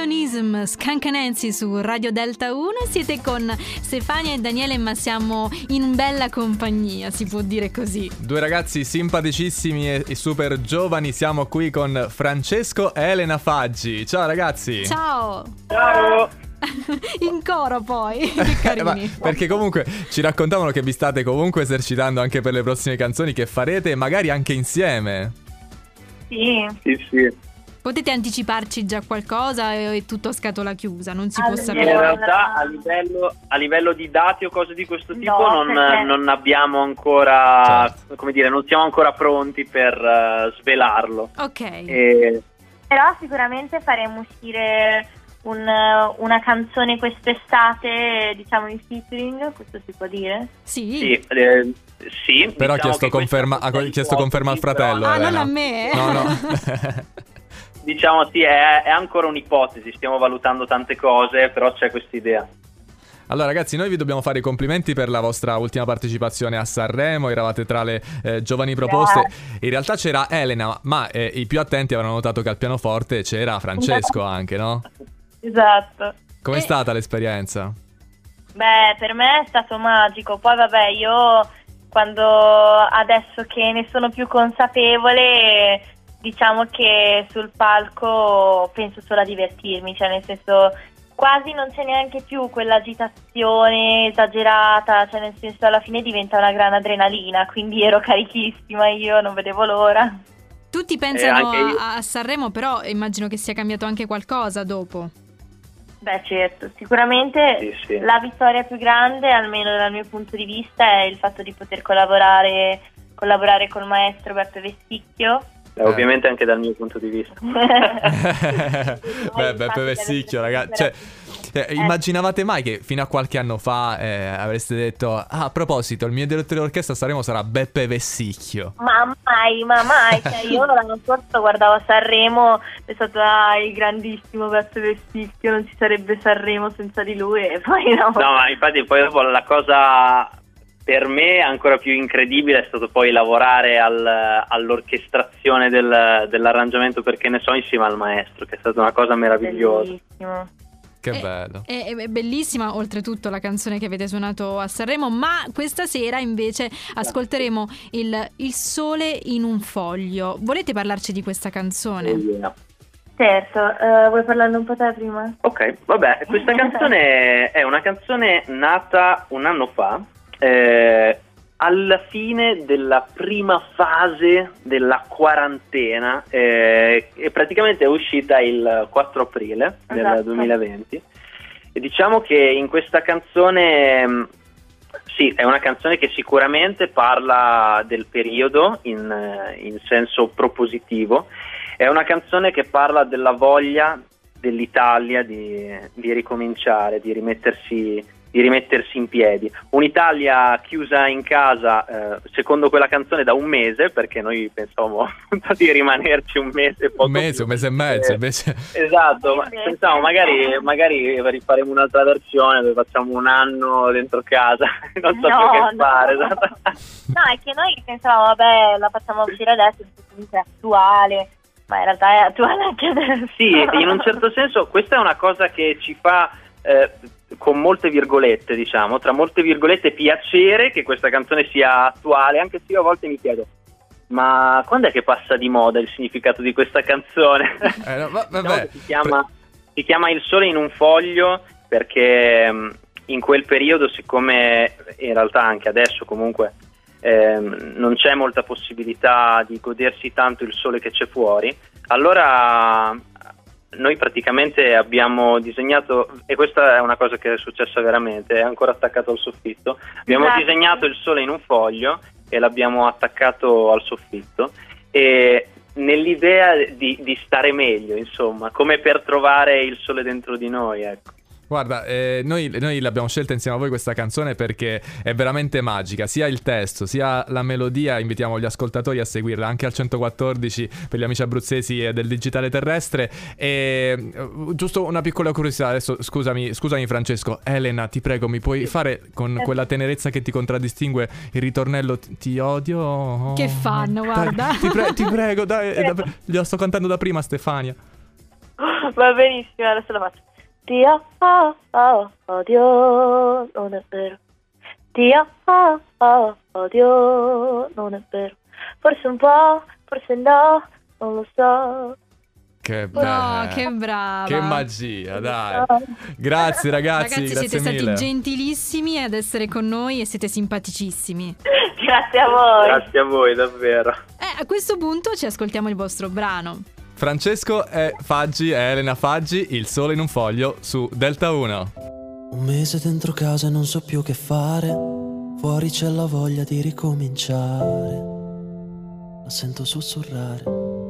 Hedonism, Scancanensi su Radio Delta 1. Siete con Stefania e Daniele, ma siamo in bella compagnia, si può dire così. Due ragazzi simpaticissimi e, e super giovani. Siamo qui con Francesco e Elena Faggi. Ciao ragazzi. Ciao. Ciao. in coro poi. Che carini. Ma perché comunque ci raccontavano che vi state comunque esercitando anche per le prossime canzoni che farete, magari anche insieme. Sì. Sì, sì. Potete anticiparci già qualcosa è tutto a scatola chiusa? Non si può Allora, In sapere. realtà a livello, a livello di dati o cose di questo tipo No, non, perché- non abbiamo ancora, Certo. come dire, non siamo ancora pronti per eh, svelarlo. Ok. E, Però sicuramente faremo uscire un- una canzone quest'estate, diciamo in featuring, questo si può dire? Sì. sì, eh, sì, Però ha diciamo chiesto, che conferma, ha chiesto conferma al fratello. Ah, non Elena. a me. No, no. Diciamo sì, è, è ancora un'ipotesi, stiamo valutando tante cose, però c'è questa idea. Allora ragazzi, noi vi dobbiamo fare i complimenti per la vostra ultima partecipazione a Sanremo, eravate tra le eh, giovani proposte. In realtà c'era Elena, ma eh, i più attenti avranno notato che al pianoforte c'era Francesco anche, no? Esatto. Com'è Eh. stata l'esperienza? Beh, per me è stato magico. Poi vabbè, io quando adesso che ne sono più consapevole, diciamo che sul palco penso solo a divertirmi, cioè nel senso quasi non c'è neanche più quell'agitazione esagerata, cioè nel senso alla fine diventa una gran adrenalina, quindi ero carichissima io, non vedevo l'ora. Tutti pensano a Sanremo, però immagino che sia cambiato anche qualcosa dopo. Beh, certo, sicuramente Sì, sì. la vittoria più grande, almeno dal mio punto di vista, è il fatto di poter collaborare, collaborare col maestro Beppe Vesticchio. Eh, Ovviamente anche dal mio punto di vista. Beh, Beppe Vessicchio, ragazzi. Cioè, eh, immaginavate mai che fino a qualche anno fa eh, avreste detto: Ah, a proposito, il mio direttore d'orchestra saremo sarà Beppe Vessicchio. Ma mai, ma mai, cioè, io l'anno scorso guardavo Sanremo, è stato ah, il grandissimo Beppe Vesticchio, non ci sarebbe Sanremo senza di lui e poi no. No, ma infatti poi dopo la cosa per me ancora più incredibile è stato poi lavorare al- all'orchestrazione del- dell'arrangiamento perché ne so insieme al maestro, che è stata una cosa meravigliosa. Bellissimo. Che Eh, bello. È, è bellissima oltretutto la canzone che avete suonato a Sanremo, ma questa sera invece ascolteremo il, il sole in un foglio. Volete parlarci di questa canzone? Oh, yeah. Certo, eh, vuoi parlarne un po' te prima? Ok, vabbè, questa canzone è una canzone nata un anno fa, eh, alla fine della prima fase della quarantena, eh, e praticamente è uscita il 4 aprile del Esatto. 2020. E diciamo che in questa canzone, mh, sì, è una canzone che sicuramente parla del periodo in, eh, in senso propositivo, è una canzone che parla della voglia dell'Italia di, di ricominciare, di rimettersi, di rimettersi in piedi. Un'Italia chiusa in casa, eh, secondo quella canzone, da un mese, perché noi pensavamo appunto di rimanerci un mese. Poco Un mese, più. un mese e mezzo, Eh, invece. Esatto, ma pensavo magari, magari rifaremo un'altra versione dove facciamo un anno dentro casa, non so No, più che no. fare. esatto. No, è che noi pensavamo, vabbè, la facciamo uscire adesso, comunque è attuale, ma in realtà è attuale anche adesso. Sì, in un certo senso questa è una cosa che ci fa, eh, con molte virgolette, diciamo, tra molte virgolette, piacere che questa canzone sia attuale, anche se io a volte mi chiedo, ma quando è che passa di moda il significato di questa canzone? Eh, no, va- vabbè. che si, chiama, si chiama Il sole in un foglio perché mh, in quel periodo, siccome in realtà anche adesso comunque ehm, non c'è molta possibilità di godersi tanto il sole che c'è fuori, allora noi praticamente abbiamo disegnato, e questa è una cosa che è successa veramente, è ancora attaccato al soffitto, abbiamo Esatto. disegnato il sole in un foglio e l'abbiamo attaccato al soffitto e nell'idea di, di stare meglio, insomma, come per trovare il sole dentro di noi, ecco. Guarda, eh, noi, noi, l'abbiamo scelta insieme a voi questa canzone perché è veramente magica, sia il testo sia la melodia, invitiamo gli ascoltatori a seguirla anche al 114 per gli amici abruzzesi del digitale terrestre. E uh, giusto una piccola curiosità, adesso scusami, scusami Francesco, Elena ti prego mi puoi fare con quella tenerezza che ti contraddistingue il ritornello ti odio? Che fan, guarda. Dai, ti, pre- ti, prego, dai, dai, glielo sto cantando da prima Stefania. Va benissimo, adesso la faccio. Ti oh, odio, non è vero. Ti oh, odio, non è vero. Forse un po', forse no, non lo so. Che bello. Oh, che brava. Che magia, dai. Grazie ragazzi. Ragazzi, grazie siete mille. stati gentilissimi ad essere con noi e siete simpaticissimi. Grazie a voi. Grazie a voi, davvero. Eh, a questo punto ci ascoltiamo il vostro brano. Francesco e Faggi e Elena Faggi, Il sole in un foglio su Delta 1. Un mese dentro casa e non so più che fare. Fuori c'è la voglia di ricominciare. Ma sento sussurrare